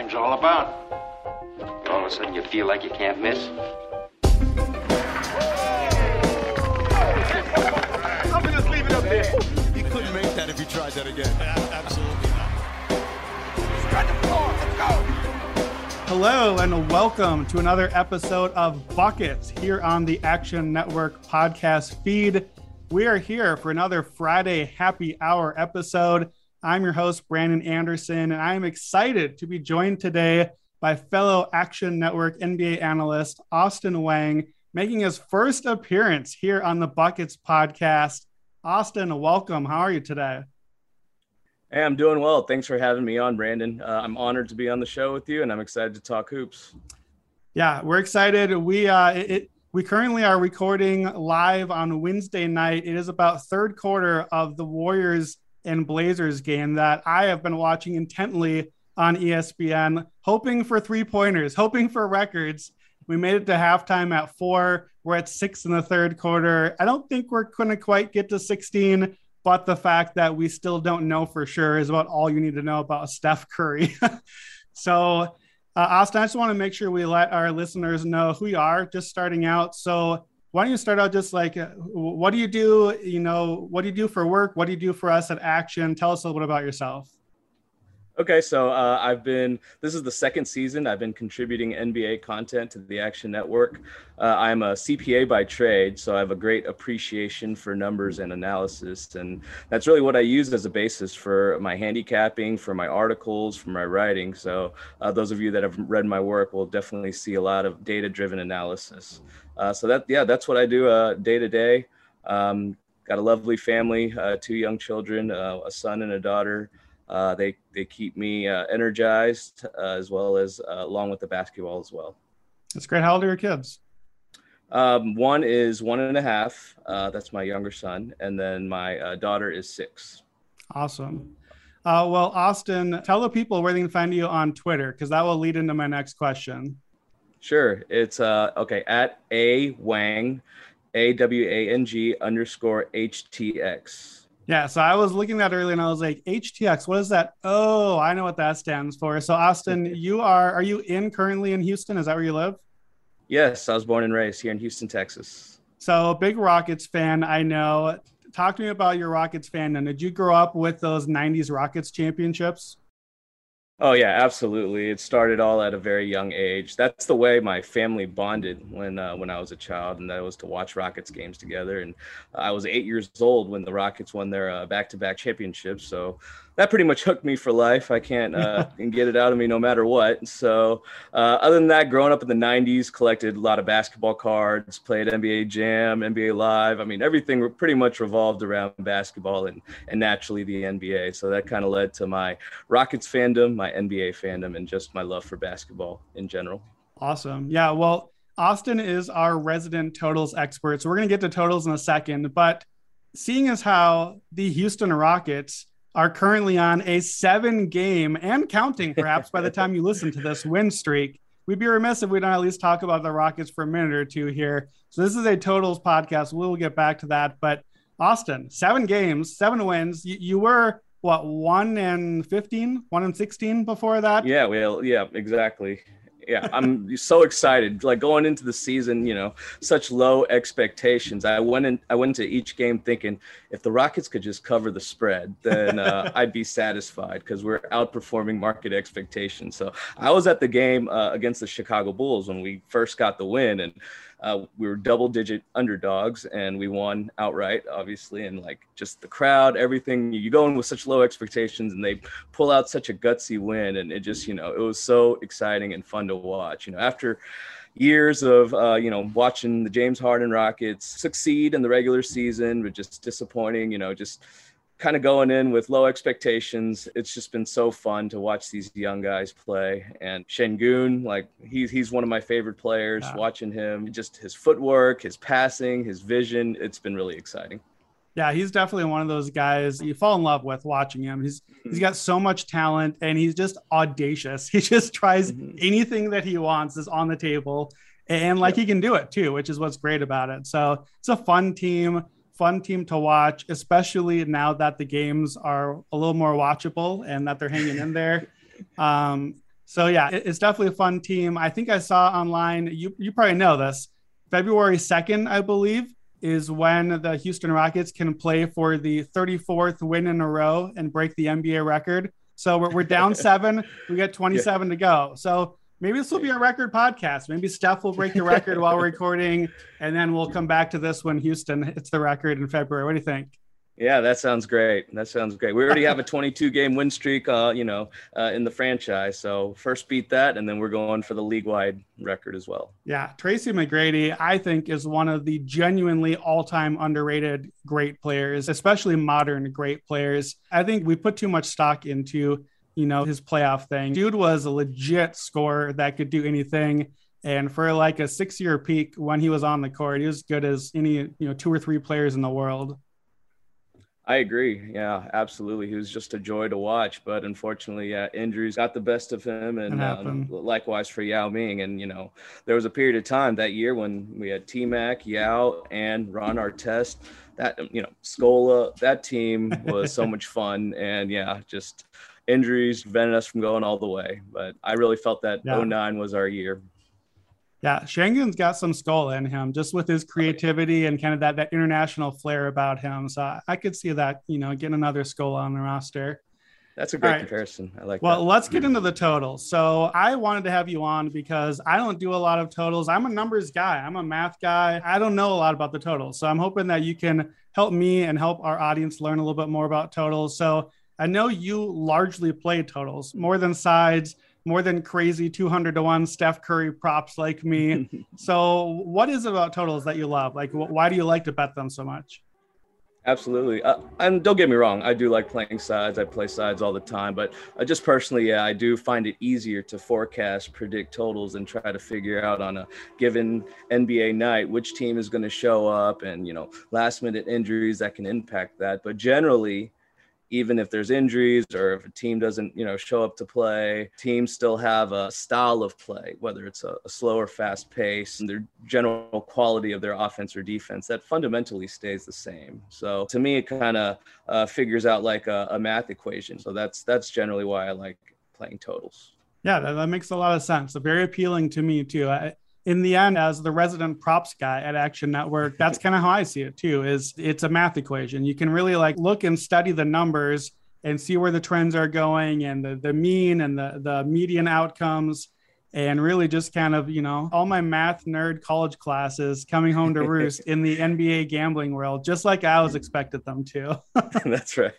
Game's all about. All of a sudden, you feel like you can't miss. You couldn't make that if you tried that again. absolutely spread the floor. Let's go. Hello and welcome to another episode of Buckets here on the Action Network podcast feed. We are here for another Friday happy hour episode. I'm your host, Brandon Anderson, and I am excited to be joined today by fellow Action Network NBA analyst Austin Wang, making his first appearance here on the Buckets podcast. Austin, welcome. How are you today? Hey, I'm doing well. Thanks for having me on, Brandon. Uh, I'm honored to be on the show with you, and I'm excited to talk hoops. Yeah, we're excited. We uh, it, we currently are recording live on Wednesday night. It is about third quarter of the Warriors and Blazers game that I have been watching intently on ESPN, hoping for three pointers, hoping for records. We made it to halftime at four. We're at six in the third quarter. I don't think we're going to quite get to 16, but the fact that we still don't know for sure is about all you need to know about Steph Curry. so, uh, Austin, I just want to make sure we let our listeners know who you are just starting out. So, why don't you start out just like, uh, what do you do? You know, what do you do for work? What do you do for us at Action? Tell us a little bit about yourself. Okay, so uh, I've been, this is the second season. I've been contributing NBA content to the Action Network. Uh, I'm a CPA by trade, so I have a great appreciation for numbers and analysis. And that's really what I use as a basis for my handicapping, for my articles, for my writing. So uh, those of you that have read my work will definitely see a lot of data driven analysis. Uh, so that, yeah, that's what I do uh, day to day. Um, got a lovely family, uh, two young children, a son and a daughter. Uh, they they keep me uh, energized uh, as well as uh, along with the basketball as well. That's great. How old are your kids? Um, one is one and a half. Uh, that's my younger son, and then my uh, daughter is six. Awesome. Uh, well, Austin, tell the people where they can find you on Twitter because that will lead into my next question. Sure, it's uh okay at a wang, a w a n g underscore h t x. Yeah, so I was looking at that earlier and I was like, HTX, what is that? Oh, I know what that stands for. So, Austin, you are, are you in currently in Houston? Is that where you live? Yes, I was born and raised here in Houston, Texas. So, big Rockets fan, I know. Talk to me about your Rockets fandom. Did you grow up with those 90s Rockets championships? Oh yeah, absolutely. It started all at a very young age. That's the way my family bonded when uh, when I was a child, and that was to watch Rockets games together. And I was eight years old when the Rockets won their uh, back-to-back championships. So that pretty much hooked me for life. I can't uh, can get it out of me no matter what. So uh, other than that, growing up in the '90s, collected a lot of basketball cards, played NBA Jam, NBA Live. I mean, everything pretty much revolved around basketball and and naturally the NBA. So that kind of led to my Rockets fandom, my NBA fandom, and just my love for basketball in general. Awesome. Yeah. Well, Austin is our resident totals expert. So we're going to get to totals in a second. But seeing as how the Houston Rockets are currently on a seven game and counting, perhaps by the time you listen to this win streak, we'd be remiss if we don't at least talk about the Rockets for a minute or two here. So this is a totals podcast. We'll get back to that. But Austin, seven games, seven wins. You, you were what one and 15 one and 16 before that yeah well yeah exactly yeah i'm so excited. Like going into the season you know such low expectations. I went in i went into each game thinking if the rockets could just cover the spread then uh, i'd be satisfied because we're outperforming market expectations. So i was at the game uh, against the chicago bulls when we first got the win and uh, we were double digit underdogs and we won outright obviously and like just the crowd everything you go in with such low expectations and they pull out such a gutsy win and it just you know it was so exciting and fun to watch you know after years of uh, you know watching the James Harden Rockets succeed in the regular season, but just disappointing. You know, just kind of going in with low expectations. It's just been so fun to watch these young guys play. And Sengun, like he's he's one of my favorite players. Watching him, just his footwork, his passing, his vision, it's been really exciting. Yeah, he's definitely one of those guys you fall in love with watching him. He's he's mm-hmm. got so much talent and he's just audacious. He just tries mm-hmm. anything that he wants is on the table. And like yep. he can do it too, which is what's great about it. So it's a fun team fun team to watch, especially now that the games are a little more watchable and that they're hanging in there. Um, so yeah, it, it's definitely a fun team. I think I saw online. You you probably know this. February second, I believe, is when the Houston Rockets can play for the 34th win in a row and break the NBA record. So we're, we're down seven. We got 27 yeah. to go. So maybe this will be a record podcast. Maybe Steph will break the record while recording, and then we'll come back to this when Houston hits the record in February. What do you think? Yeah, that sounds great. That sounds great. We already have a 22 game win streak, uh, you know, uh, in the franchise. So first beat that, and then we're going for the league wide record as well. Yeah, Tracy McGrady, I think, is one of the genuinely all time underrated great players, especially modern great players. I think we put too much stock into you know, his playoff thing. Dude was a legit scorer that could do anything. And for like a six year peak when he was on the court, he was good as any, you know, two or three players in the world. I agree. Yeah, absolutely. He was just a joy to watch, but unfortunately, yeah, injuries got the best of him, and um, likewise for Yao Ming. And you know, there was a period of time that year when we had T Mac, Yao, and Ron Artest. That you know, Scola. That team was so much fun, and yeah, just injuries prevented us from going all the way. But I really felt that yeah. 09 was our year. Yeah, Sengun's got some Scola in him just with his creativity and kind of that, that international flair about him. So I could see that, you know, getting another Scola on the roster. That's a great right. comparison. I like well, that. let's get into the totals. So I wanted to have you on because I don't do a lot of totals. I'm a numbers guy. I'm a math guy. I don't know a lot about the totals. So I'm hoping that you can help me and help our audience learn a little bit more about totals. So I know you largely play totals more than sides, more than crazy 200 to 1 Steph Curry props like me. so, what is it about totals that you love? Like, wh- why do you like to bet them so much? Absolutely. Uh, and don't get me wrong, I do like playing sides. I play sides all the time, but uh, just personally, yeah, I do find it easier to forecast, predict totals, and try to figure out on a given NBA night which team is going to show up and, you know, last minute injuries that can impact that. But generally, even if there's injuries or if a team doesn't, you know, show up to play, teams still have a style of play, whether it's a, a slow or fast pace, and their general quality of their offense or defense that fundamentally stays the same. So to me, it kind of uh, figures out like a, a math equation. So that's that's generally why I like playing totals. Yeah, that, that makes a lot of sense. Very appealing to me too. I, in the end, as the resident props guy at Action Network, that's kind of how I see it too. Is it's a math equation. You can really like look and study the numbers and see where the trends are going and the, the mean and the, the median outcomes and really just kind of you know all my math nerd college classes coming home to roost in the nba gambling world just like i was expected them to that's right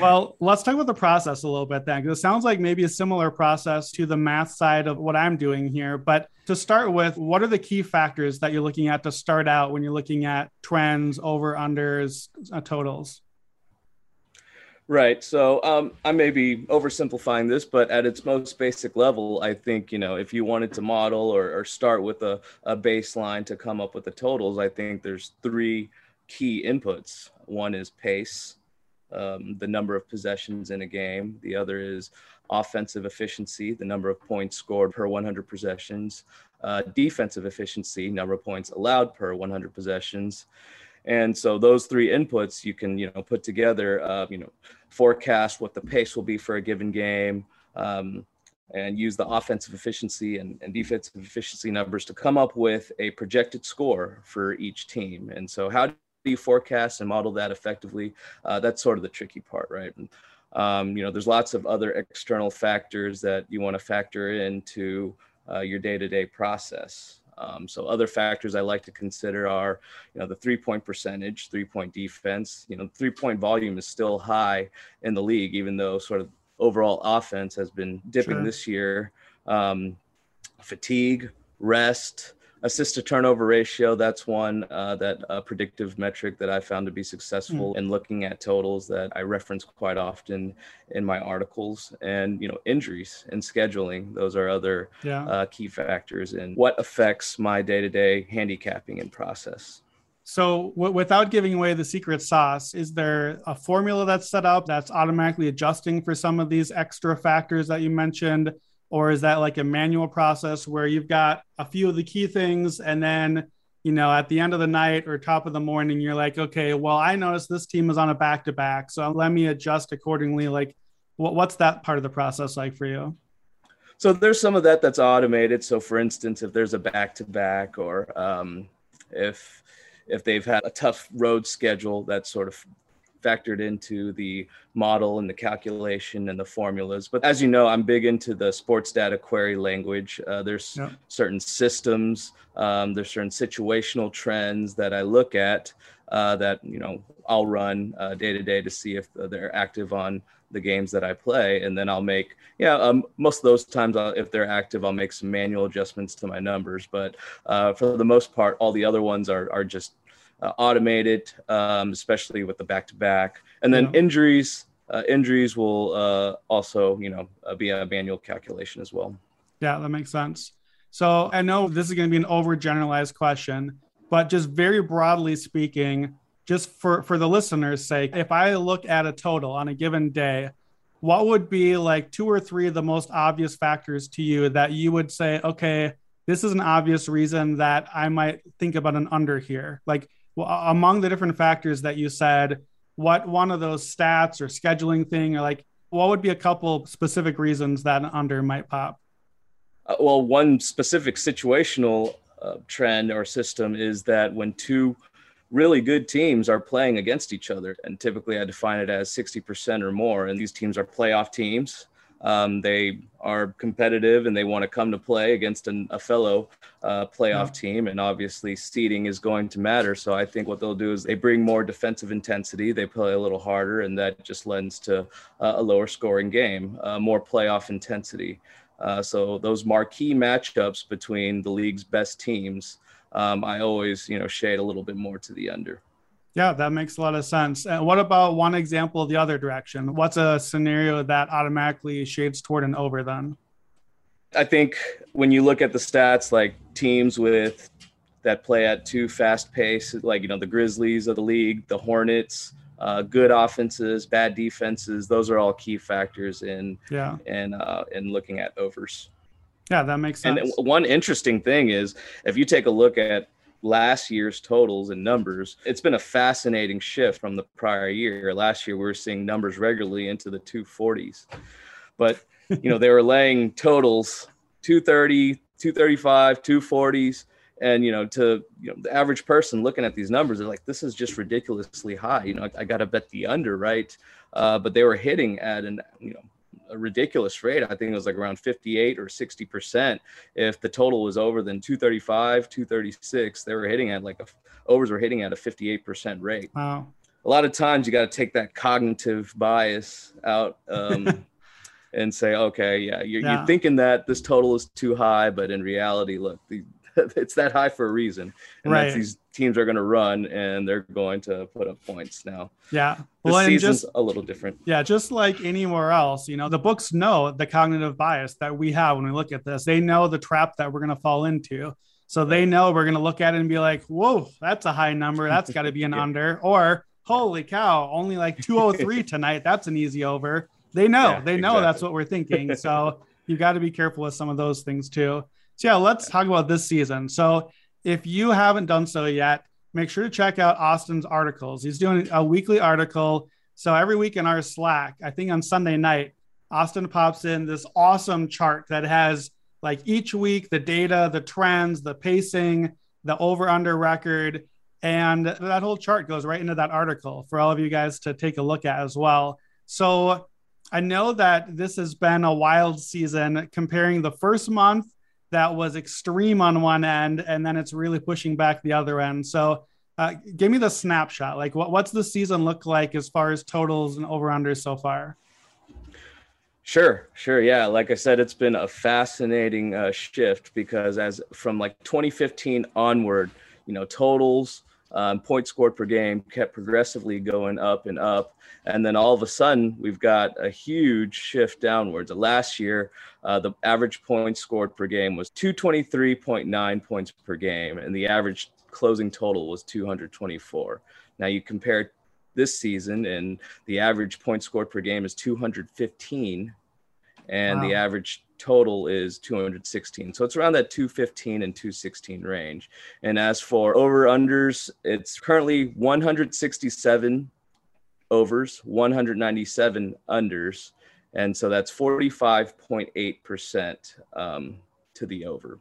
well, let's talk about the process a little bit then, because it sounds like maybe a similar process to the math side of what I'm doing here. But to start with, what are the key factors that you're looking at to start out when you're looking at trends, over, unders, uh, totals? Right. So um, I may be oversimplifying this, but at its most basic level, I think, you know, if you wanted to model or, or start with a, a baseline to come up with the totals, I think there's three key inputs. One is pace, um, the number of possessions in a game. The other is offensive efficiency, the number of points scored per 100 possessions. Uh, defensive efficiency, number of points allowed per 100 possessions. And so those three inputs you can, you know, put together, uh, you know, forecast what the pace will be for a given game, um, and use the offensive efficiency and, and, defensive efficiency numbers to come up with a projected score for each team. And so how you forecast and model that effectively? Uh, that's sort of the tricky part, right? And, um, you know, there's lots of other external factors that you want to factor into uh, your day-to-day process. Um, so other factors I like to consider are, you know, the three-point percentage, three-point defense. You know, three-point volume is still high in the league, even though sort of overall offense has been dipping sure. this year. Um, fatigue, rest, assist to turnover ratio that's one uh, that uh, predictive metric that i found to be successful mm. in looking at totals that i reference quite often in my articles and you know injuries and scheduling those are other yeah. uh, key factors in what affects my day-to-day handicapping and process so, w- without giving away the secret sauce, is there a formula that's set up that's automatically adjusting for some of these extra factors that you mentioned? Or is that like a manual process where you've got a few of the key things and then, you know, at the end of the night or top of the morning, you're like, okay, well, I noticed this team is on a back to back. So let me adjust accordingly. Like, what, what's that part of the process like for you? So there's some of that that's automated. So, for instance, if there's a back to back or um, if if they've had a tough road schedule that sort of factored into the model and the calculation and the formulas. But as you know, I'm big into the sports data query language. Uh, there's yeah. certain systems, um, there's certain situational trends that I look at uh, that you know I'll run uh, day to day to see if they're active on the games that I play, and then I'll make yeah um, most of those times I'll, if they're active I'll make some manual adjustments to my numbers, but uh, for the most part all the other ones are are just uh, automated, um, especially with the back to back, and then yeah. injuries. Uh, injuries will uh, also you know be a manual calculation as well. Yeah, that makes sense. So I know this is going to be an overgeneralized question, but just very broadly speaking, just for for the listeners' sake, if I look at a total on a given day, what would be like two or three of the most obvious factors to you that you would say, okay, this is an obvious reason that I might think about an under here. Like well, among the different factors that you said, what one of those stats or scheduling thing, or like what would be a couple specific reasons that under might pop? Uh, well, one specific situational uh, trend or system is that when two really good teams are playing against each other. And typically I define it as 60% or more. And these teams are playoff teams. Um, they are competitive and they want to come to play against an, a fellow uh, playoff team. And obviously, seeding is going to matter. So I think what they'll do is they bring more defensive intensity, they play a little harder, and that just lends to uh, a lower scoring game, uh, more playoff intensity. Uh, so those marquee matchups between the league's best teams um, I always, you know, shade a little bit more to the under. Yeah, that makes a lot of sense. And what about one example the other direction? What's a scenario that automatically shades toward an over then? I think when you look at the stats, like teams with that play at too fast pace, like you know the Grizzlies of the league, the Hornets, uh, good offenses, bad defenses, those are all key factors in yeah in uh, in looking at overs. Yeah, that makes sense. And one interesting thing is if you take a look at last year's totals and numbers, it's been a fascinating shift from the prior year. Last year we were seeing numbers regularly into the 240s. But, you know, they were laying totals 230, 235, 240s and you know to you know the average person looking at these numbers they're like this is just ridiculously high you know i, I got to bet the under right uh, but they were hitting at an you know a ridiculous rate. I think it was like around 58 or 60%. If the total was over than 235, 236, they were hitting at like a overs were hitting at a 58% rate. Wow. A lot of times you got to take that cognitive bias out um, and say, okay, yeah you're, yeah, you're thinking that this total is too high, but in reality, look, the, it's that high for a reason. And right. these teams are going to run and they're going to put up points now. Yeah. Well, the season's just, a little different. Yeah. Just like anywhere else, you know, the books know the cognitive bias that we have when we look at this. They know the trap that we're going to fall into. So they know we're going to look at it and be like, whoa, that's a high number. That's got to be an yeah. under. Or, holy cow, only like 203 tonight. That's an easy over. They know. Yeah, they know exactly. that's what we're thinking. So you got to be careful with some of those things too. So yeah, let's talk about this season. So if you haven't done so yet, make sure to check out Austin's articles. He's doing a weekly article. So every week in our Slack, I think on Sunday night, Austin pops in this awesome chart that has like each week the data, the trends, the pacing, the over under record. And that whole chart goes right into that article for all of you guys to take a look at as well. So I know that this has been a wild season comparing the first month that was extreme on one end and then it's really pushing back the other end. So uh, give me the snapshot. Like what, what's the season look like as far as totals and over unders so far? Sure, sure. Yeah. Like I said, it's been a fascinating uh, shift because as from like 2015 onward, you know, totals, um, points scored per game kept progressively going up and up. And then all of a sudden, we've got a huge shift downwards. Last year, uh, the average points scored per game was 223.9 points per game, and the average closing total was 224. Now you compare this season, and the average points scored per game is 215, and wow. the average total is 216. So it's around that 215 and 216 range. And as for over unders, it's currently 167 overs, 197 unders. And so that's 45.8% um, to the over.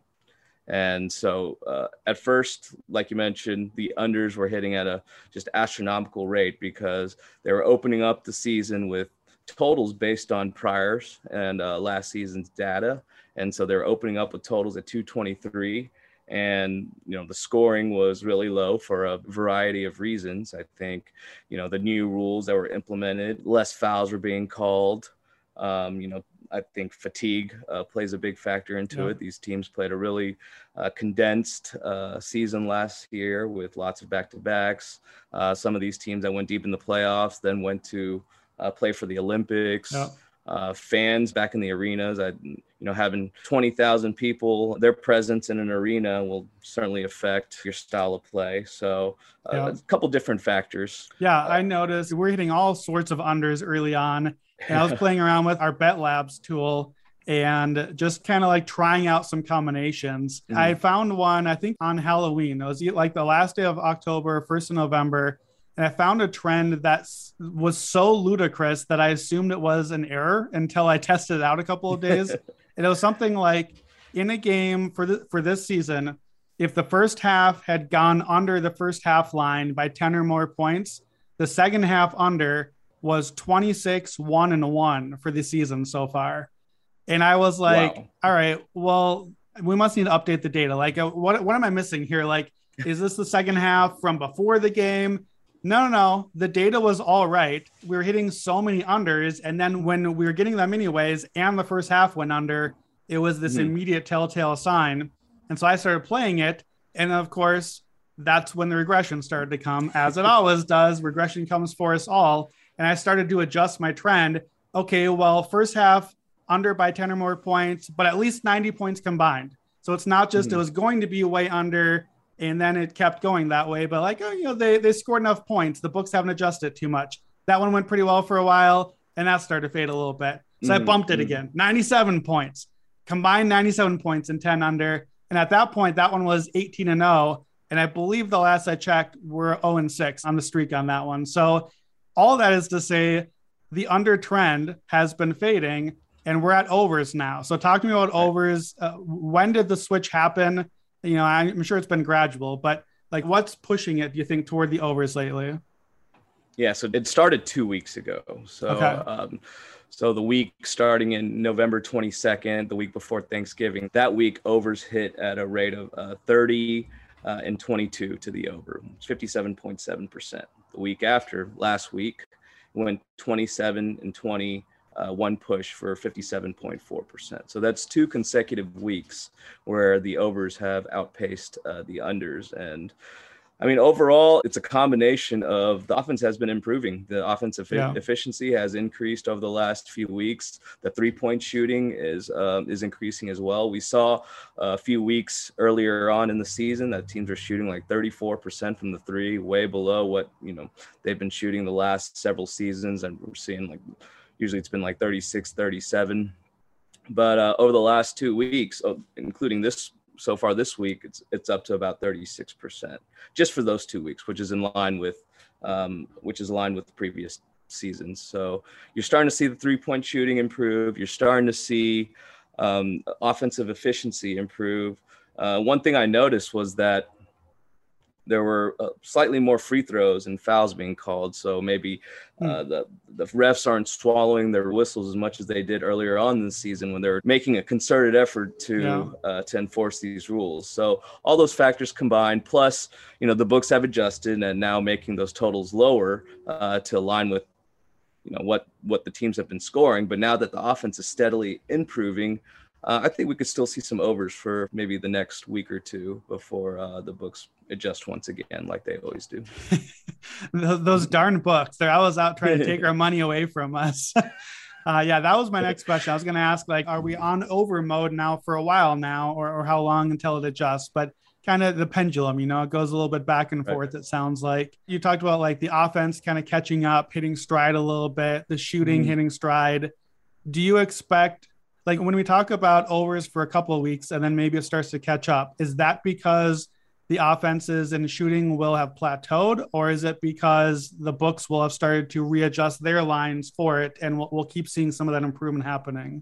And so uh, at first, like you mentioned, the unders were hitting at a just astronomical rate because they were opening up the season with totals based on priors and uh, last season's data. And so they're opening up with totals at 223 and you know the scoring was really low for a variety of reasons. I think you know the new rules that were implemented less fouls were being called. Um, you know i think fatigue uh, plays a big factor into yeah. it. These teams played a really uh, condensed uh, season last year with lots of back-to-backs. Uh, some of these teams that went deep in the playoffs then went to uh, play for the olympics yeah uh, fans back in the arenas. I, you know, having 20,000 people, their presence in an arena will certainly affect your style of play. So, uh, yeah. a couple different factors. Yeah, I noticed we're hitting all sorts of unders early on. And I was playing around with our Bet Labs tool and just kind of like trying out some combinations. Mm. I found one, I think on Halloween. It was like the last day of October, first of November and I found a trend that was so ludicrous that I assumed it was an error until I tested it out a couple of days. and it was something like in a game for the, for this season, if the first half had gone under the first half line by 10 or more points, the second half under was 26 1 and 1 for the season so far. And I was like, wow. all right, well, we must need to update the data. Like, uh, what, what am I missing here? Like, is this the second half from before the game? No, no, no. The data was all right. We were hitting so many unders. And then when we were getting them anyways, and the first half went under, it was this mm-hmm. immediate telltale sign. And so I started playing it. And of course, that's when the regression started to come, as it always does. Regression comes for us all. And I started to adjust my trend. Okay, well, first half under by 10 or more points, but at least 90 points combined. So it's not just mm-hmm. it was going to be way under and then it kept going that way. But like, oh, you know, they they scored enough points. The books haven't adjusted too much. That one went pretty well for a while, and that started to fade a little bit. So mm-hmm. I bumped it mm-hmm. again. 97 points, combined 97 points and 10 under. And at that point, that one was 18 and 0. And I believe the last I checked, we're 0 and 6 on the streak on that one. So all that is to say, the under trend has been fading, and we're at overs now. So talk to me about overs. Uh, when did the switch happen? You know, I'm sure it's been gradual, but like what's pushing it, do you think, toward the overs lately? Yeah, so it started two weeks ago. So, okay. um, so the week starting in November 22nd, the week before Thanksgiving, that week overs hit at a rate of uh, 30 uh, and 22 to the over, 57.7%. The week after, last week, went 27 and 20 uh, one push for 57.4%. So that's two consecutive weeks where the overs have outpaced uh, the unders. And I mean, overall, it's a combination of the offense has been improving. The offensive yeah. efficiency has increased over the last few weeks. The three point shooting is um, is increasing as well. We saw a few weeks earlier on in the season that teams are shooting like 34% from the three, way below what you know they've been shooting the last several seasons, and we're seeing like Usually it's been like 36, 37. But uh, over the last two weeks, uh, including this so far this week, it's it's up to about 36% just for those two weeks, which is in line with um, which is aligned with the previous seasons. So you're starting to see the three point shooting improve. You're starting to see um, offensive efficiency improve. Uh, one thing I noticed was that there were uh, slightly more free throws and fouls being called. So maybe uh, hmm. the the refs aren't swallowing their whistles as much as they did earlier on in the season when they were making a concerted effort to yeah. uh, to enforce these rules. So all those factors combined, plus you know the books have adjusted and now making those totals lower uh, to align with you know what what the teams have been scoring. But now that the offense is steadily improving, uh, I think we could still see some overs for maybe the next week or two before uh, the books adjust once again, like they always do. Those darn books! They're always out trying to take our money away from us. Uh, yeah, that was my next question. I was going to ask, like, are we on over mode now for a while now, or, or how long until it adjusts? But kind of the pendulum, you know, it goes a little bit back and forth. Right. It sounds like you talked about like the offense kind of catching up, hitting stride a little bit, the shooting mm-hmm. hitting stride. Do you expect, like, when we talk about overs for a couple of weeks and then maybe it starts to catch up, is that because the offenses and shooting will have plateaued, or is it because the books will have started to readjust their lines for it, and we'll, we'll keep seeing some of that improvement happening?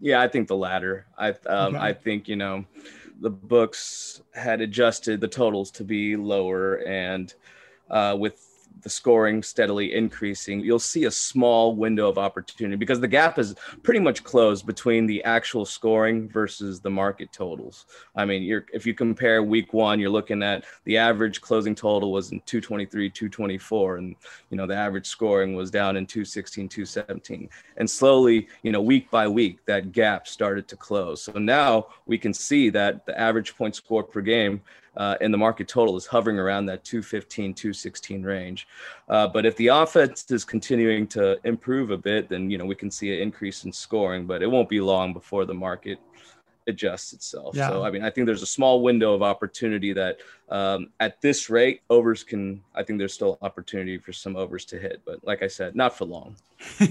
Yeah, I think the latter. I um, okay. I think you know, the books had adjusted the totals to be lower, and uh, with the scoring steadily increasing, you'll see a small window of opportunity because the gap is pretty much closed between the actual scoring versus the market totals. I mean, if you compare week one, you're looking at the average closing total was in 223, 224, and you know the average scoring was down in 216, 217. And slowly, you know, week by week, that gap started to close. So now we can see that the average point score per game uh, and the market total is hovering around that 215, 216 range. Uh, but if the offense is continuing to improve a bit, then you know we can see an increase in scoring, but it won't be long before the market adjusts itself. Yeah. So I mean, I think there's a small window of opportunity that um, at this rate, overs can. I think there's still opportunity for some overs to hit, but like I said, not for long.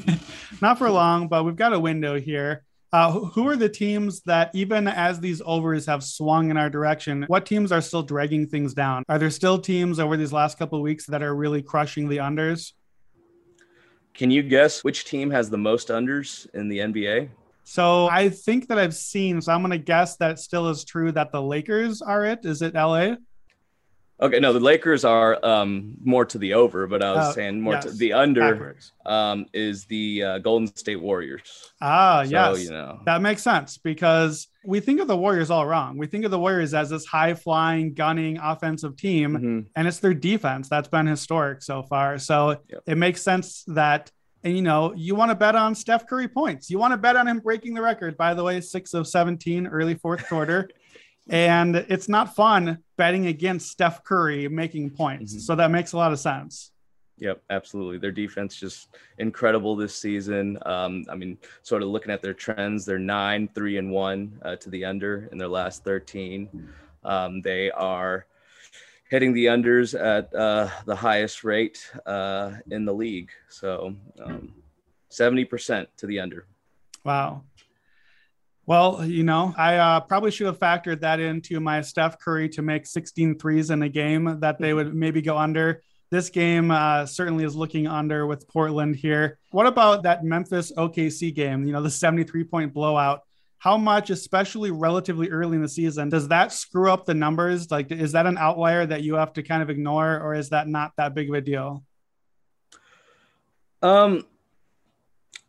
not for long, but we've got a window here. Uh, who are the teams that, even as these overs have swung in our direction, what teams are still dragging things down? Are there still teams over these last couple of weeks that are really crushing the unders? Can you guess which team has the most unders in the NBA? So I think that I've seen. So I'm going to guess that still is true that the Lakers are it. Is it LA? Okay, no, the Lakers are um, more to the over, but I was uh, saying more yes. to the under um, is the uh, Golden State Warriors. Ah, so, yes, you know that makes sense because we think of the Warriors all wrong. We think of the Warriors as this high flying, gunning offensive team, mm-hmm. and it's their defense that's been historic so far. So yep. it makes sense that. And you know, you want to bet on Steph Curry points. You want to bet on him breaking the record. By the way, six of 17 early fourth quarter. and it's not fun betting against Steph Curry making points. Mm-hmm. So that makes a lot of sense. Yep, absolutely. Their defense just incredible this season. Um, I mean, sort of looking at their trends, they're nine, three, and one uh, to the under in their last 13. Um, they are hitting the unders at uh, the highest rate uh, in the league. So um, 70% to the under. Wow. Well, you know, I uh, probably should have factored that into my Steph Curry to make 16 threes in a game that they would maybe go under. This game uh, certainly is looking under with Portland here. What about that Memphis OKC game? You know, the 73 point blowout. How much, especially relatively early in the season, does that screw up the numbers? Like, is that an outlier that you have to kind of ignore, or is that not that big of a deal? Um,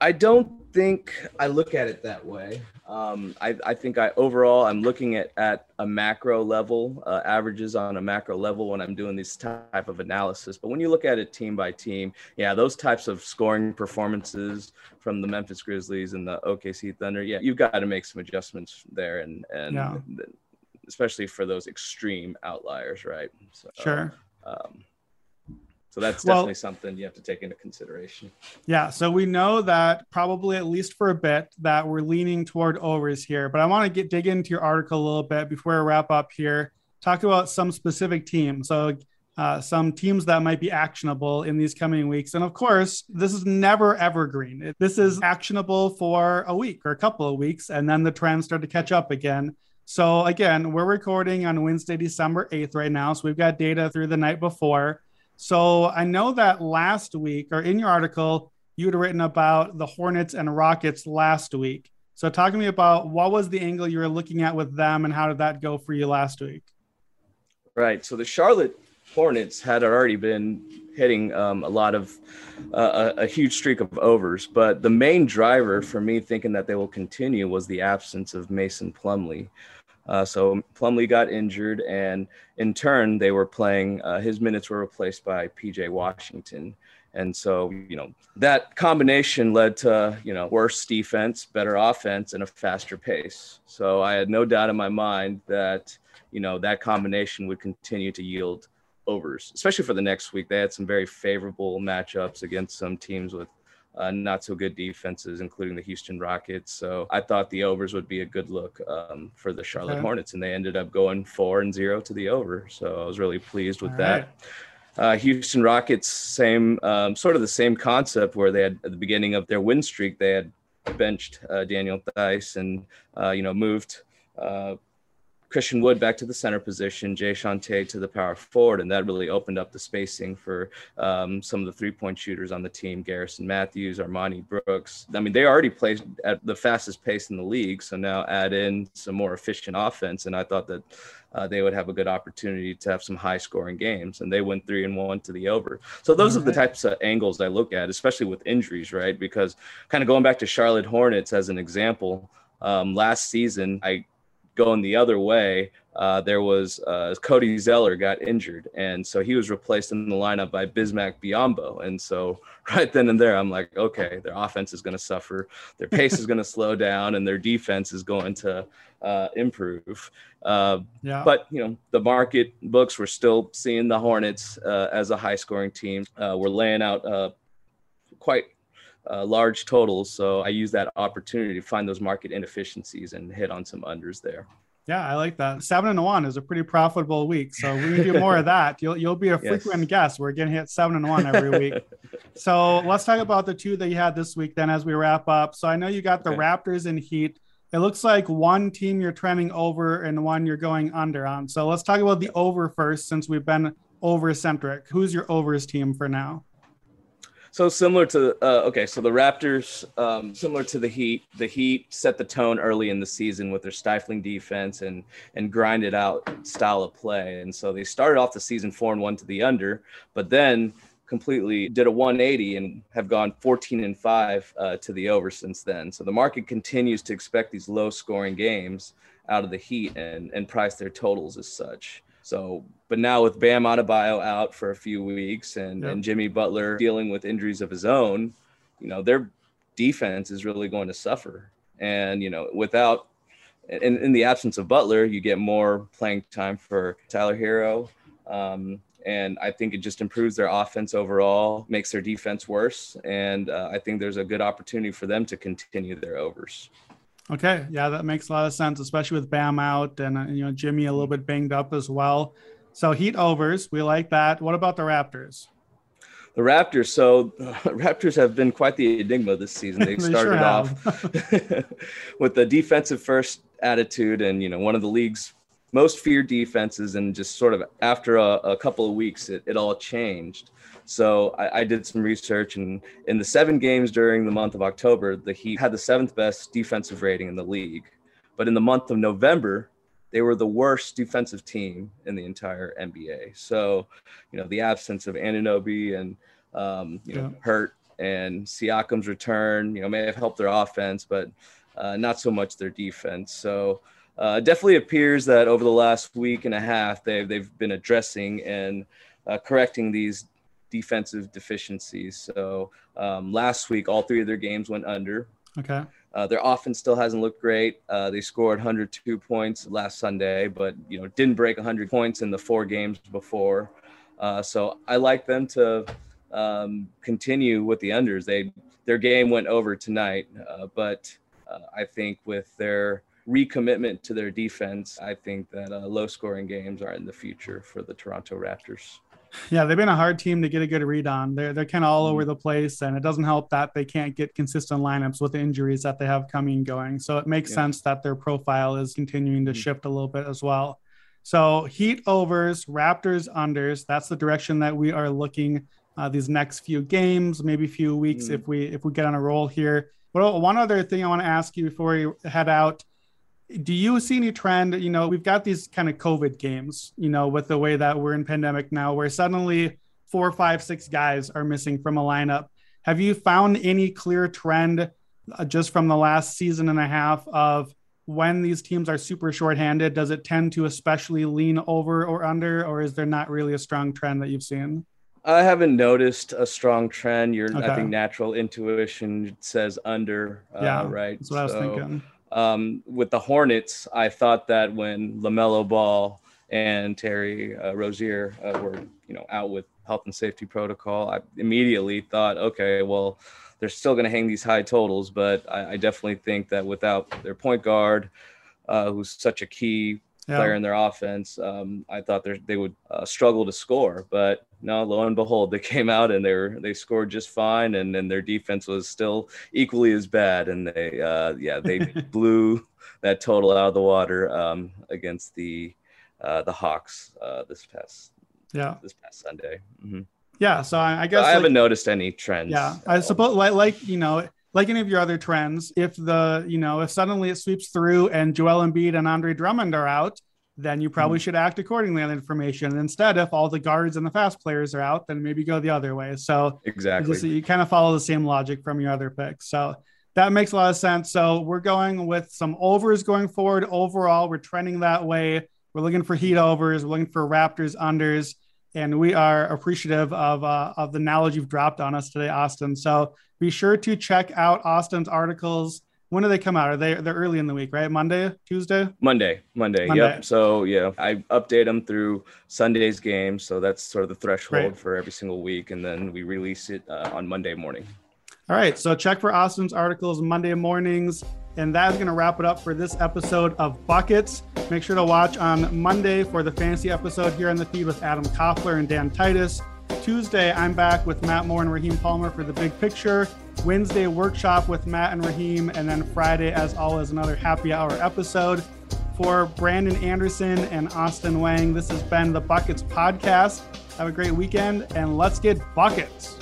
I don't think I look at it that way. Um, I, I, think I overall I'm looking at at a macro level, uh, averages on a macro level when I'm doing this type of analysis. But when you look at it team by team, yeah, those types of scoring performances from the Memphis Grizzlies and the OKC Thunder, yeah, you've got to make some adjustments there, and and yeah. especially for those extreme outliers, right? So, sure. Um, so that's definitely well, something you have to take into consideration. Yeah. So we know that probably at least for a bit that we're leaning toward overs here, but I want to get dig into your article a little bit before I wrap up here. Talk about some specific teams. So uh, some teams that might be actionable in these coming weeks. And of course, this is never evergreen. This is actionable for a week or a couple of weeks, and then the trends start to catch up again. So again, we're recording on Wednesday, December 8th right now. So we've got data through the night before. So I know that last week, or in your article, you had written about the Hornets and Rockets last week. So talk to me about what was the angle you were looking at with them, and how did that go for you last week? Right. So the Charlotte Hornets had already been hitting um, a lot of uh, a, a, huge streak of overs, but the main driver for me thinking that they will continue was the absence of Mason Plumlee. Uh, so Plumlee got injured, and in turn, they were playing. Uh, his minutes were replaced by PJ Washington, And so, you know, that combination led to, you know, worse defense, better offense, and a faster pace. So I had no doubt in my mind that, you know, that combination would continue to yield overs, especially for the next week. They had some very favorable matchups against some teams with uh, not so good defenses, including the Houston Rockets. So I thought the overs would be a good look um, for the Charlotte okay. Hornets, and they ended up going four and zero to the over. So I was really pleased with All that. Right. Uh, Houston Rockets, same um, sort of the same concept where they had at the beginning of their win streak, they had benched uh, Daniel Theis and uh, you know moved uh, Christian Wood back to the center position, Jay Tate to the power forward, and that really opened up the spacing for um, some of the three-point shooters on the team: Garrison Matthews, Armoni Brooks. I mean, they already played at the fastest pace in the league, so now add in some more efficient offense, and I thought that uh, they would have a good opportunity to have some high-scoring games, and they went three and one to the over. So those All are right. the types of angles I look at, especially with injuries, right? Because kind of going back to Charlotte Hornets as an example. Um, last season, I going the other way, uh, there was uh, Cody Zeller got injured, and so he was replaced in the lineup by Bismack Biyombo. And so right then and there, I'm like, okay, their offense is going to suffer, their pace is going to slow down, and their defense is going to uh, improve. Uh, yeah. But you know, the market books were still seeing the Hornets uh, as a high-scoring team. Uh, we're laying out quite uh, large totals. So I use that opportunity to find those market inefficiencies and hit on some unders there. Yeah, I like that. Seven and one is a pretty profitable week. So we can do more of that. You'll you'll be a frequent yes. guest. We're getting hit seven and one every week. so let's talk about the two that you had this week then as we wrap up. So I know you got the okay. Raptors and Heat. It looks like one team you're trending over and one you're going under on. So let's talk about the over first since we've been over centric. Who's your overs team for now? So similar to uh, okay, so the Raptors, um, similar to the Heat, the Heat set the tone early in the season with their stifling defense and and grinded out style of play, and so they started off the season four and one to the under, but then completely did a 180 and have gone 14 and five uh, to the over since then. So the market continues to expect these low scoring games out of the Heat and and price their totals as such. So, but now with Bam Adebayo out for a few weeks and, yep. and Jimmy Butler dealing with injuries of his own, you know, their defense is really going to suffer. And, you know, without, in, in the absence of Butler, you get more playing time for Tyler Herro. Um, and I think it just improves their offense overall, makes their defense worse. And uh, I think there's a good opportunity for them to continue their overs. Okay, yeah, that makes a lot of sense, especially with Bam out and uh, you know Jimmy a little bit banged up as well. So Heat overs, we like that. What about the Raptors? The Raptors. So uh, Raptors have been quite the enigma this season. They, they started sure off with the defensive first attitude, and you know one of the league's most feared defenses, and just sort of after a, a couple of weeks, it, it all changed. So I, I, did some research, and in the seven games during the month of October, the Heat had the seventh best defensive rating in the league. But in the month of November, they were the worst defensive team in the entire NBA. So, you know, the absence of Anunoby and um, you know. Hurt and Siakam's return, you know, may have helped their offense, but uh, not so much their defense. So. Uh, definitely appears that over the last week and a half, they've, they've been addressing and uh, correcting these defensive deficiencies. So um, last week, all three of their games went under. Okay. Uh, their offense still hasn't looked great. Uh, they scored 102 points last Sunday, but you know didn't break 100 points in the four games before. Uh, so I like them to um, continue with the unders. They their game went over tonight, uh, but uh, I think with their recommitment to their defense, I think that uh, low scoring games are in the future for the Toronto Raptors. Yeah, they've been a hard team to get a good read on. They're they're kind of all mm-hmm. over the place, and it doesn't help that they can't get consistent lineups with the injuries that they have coming and going. So it makes yeah. sense that their profile is continuing to mm-hmm. shift a little bit as well. So Heat overs, Raptors unders. That's the direction that we are looking uh, these next few games, maybe a few weeks mm-hmm. if we if we get on a roll here. But one other thing I want to ask you before we head out do you see any trend you know we've got these kind of covid games you know with the way that we're in pandemic now where suddenly four five six guys are missing from a lineup have you found any clear trend uh, just from the last season and a half of when these teams are super shorthanded does it tend to especially lean over or under or is there not really a strong trend that you've seen I haven't noticed a strong trend. Your Okay. I think natural intuition says under. Uh, Yeah, right. That's what I was thinking. Um, with the Hornets, I thought that when LaMelo Ball and Terry uh, Rozier uh, were, you know, out with health and safety protocol, I immediately thought, okay, well, they're still going to hang these high totals, but I, I definitely think that without their point guard, uh, who's such a key player in their offense. Um, I thought they would uh, struggle to score, but no, lo and behold, they came out and they were they scored just fine, and then their defense was still equally as bad, and they uh, yeah they blew that total out of the water um, against the uh, the Hawks uh, this past Yeah. this past Sunday. Mhm. Yeah. So I, I guess I like- haven't noticed any trends. Yeah, I suppose like like you know like any of your other trends, if the you know if suddenly it sweeps through and Joel Embiid and Andre Drummond are out, then you probably should act accordingly on the information. Instead, if all the guards and the fast players are out, then maybe go the other way. So exactly. just you kind of follow the same logic from your other picks. So that makes a lot of sense. So we're going with some overs going forward. Overall, we're trending that way. We're looking for heat overs. We're looking for Raptors unders, and we are appreciative of uh, of the knowledge you've dropped on us today, Austin. So be sure to check out Austin's articles. When do they come out? Are they they're early in the week, right? Monday, Tuesday? Monday, Monday, Monday. Yep. So yeah, I update them through Sunday's game. So that's sort of the threshold Right. for every single week, and then we release it uh, on Monday morning. All right, so check for Austin's articles Monday mornings. And that is going to wrap it up for this episode of Buckets. Make sure to watch on Monday for the fantasy episode here on the feed with Adam Koffler and Dan Titus. Tuesday, I'm back with Matt Moore and Raheem Palmer for the big picture. Wednesday, workshop with Matt and Raheem. And then Friday, as always, another happy hour episode. For Brandon Anderson and Austin Wang, this has been the Buckets Podcast. Have a great weekend and let's get buckets.